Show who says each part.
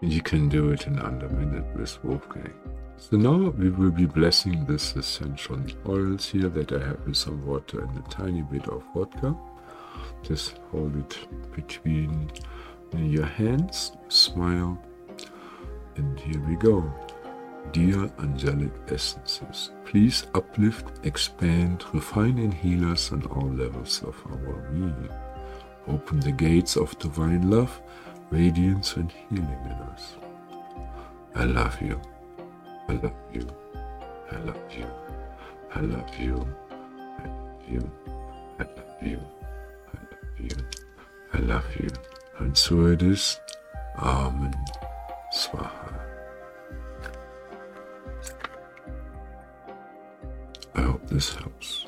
Speaker 1: You can do it in under a minute with Wolfgang. So now we will be blessing this essential oils here that I have with some water and a tiny bit of vodka. Just hold it between your hands, smile, and here we go. Dear angelic essences, please uplift, expand, refine, and heal us on all levels of our being. Open the gates of divine love, radiance, and healing in us. I love you. I love you. I love you. I love you. I love you. I love you. I love you. I love you. And so it is. Amen. Swaha. I hope this helps.